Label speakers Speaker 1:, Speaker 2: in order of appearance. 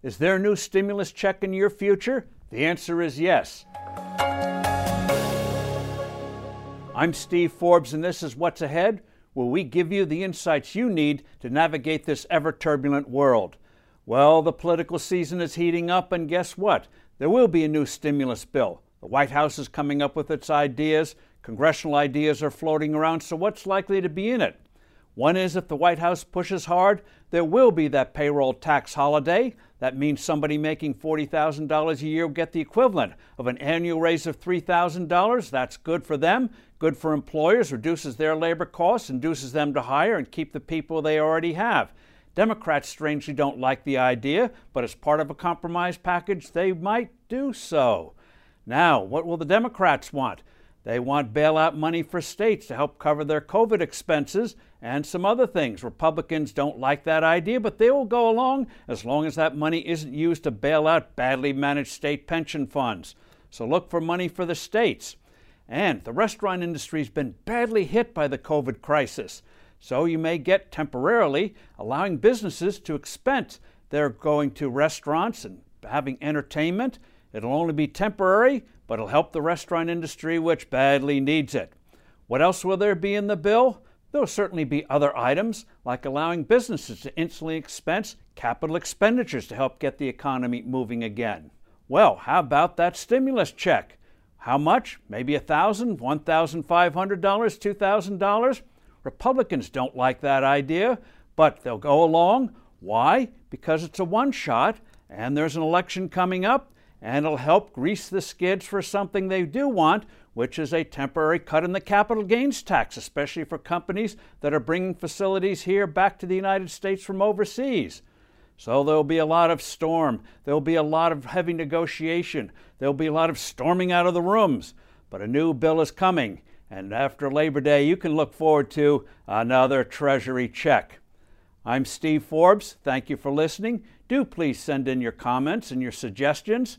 Speaker 1: Is there a new stimulus check in your future? The answer is yes. I'm Steve Forbes, and this is What's Ahead, where we give you the insights you need to navigate this ever turbulent world. Well, the political season is heating up, and guess what? There will be a new stimulus bill. The White House is coming up with its ideas. Congressional ideas are floating around, so what's likely to be in it? One is if the White House pushes hard, there will be that payroll tax holiday. That means somebody making $40,000 a year will get the equivalent of an annual raise of $3,000. That's good for them, good for employers, reduces their labor costs, induces them to hire and keep the people they already have. Democrats strangely don't like the idea, but as part of a compromise package, they might do so. Now, what will the Democrats want? They want bailout money for states to help cover their COVID expenses and some other things. Republicans don't like that idea, but they will go along as long as that money isn't used to bail out badly managed state pension funds. So look for money for the states. And the restaurant industry has been badly hit by the COVID crisis. So you may get temporarily allowing businesses to expense their going to restaurants and having entertainment It'll only be temporary, but it'll help the restaurant industry, which badly needs it. What else will there be in the bill? There will certainly be other items, like allowing businesses to instantly expense capital expenditures to help get the economy moving again. Well, how about that stimulus check? How much? Maybe $1,000, $1,500, $2,000? Republicans don't like that idea, but they'll go along. Why? Because it's a one shot and there's an election coming up and it'll help grease the skids for something they do want, which is a temporary cut in the capital gains tax, especially for companies that are bringing facilities here back to the United States from overseas. So there'll be a lot of storm, there'll be a lot of heavy negotiation, there'll be a lot of storming out of the rooms. But a new bill is coming, and after Labor Day, you can look forward to another Treasury check. I'm Steve Forbes. Thank you for listening. Do please send in your comments and your suggestions.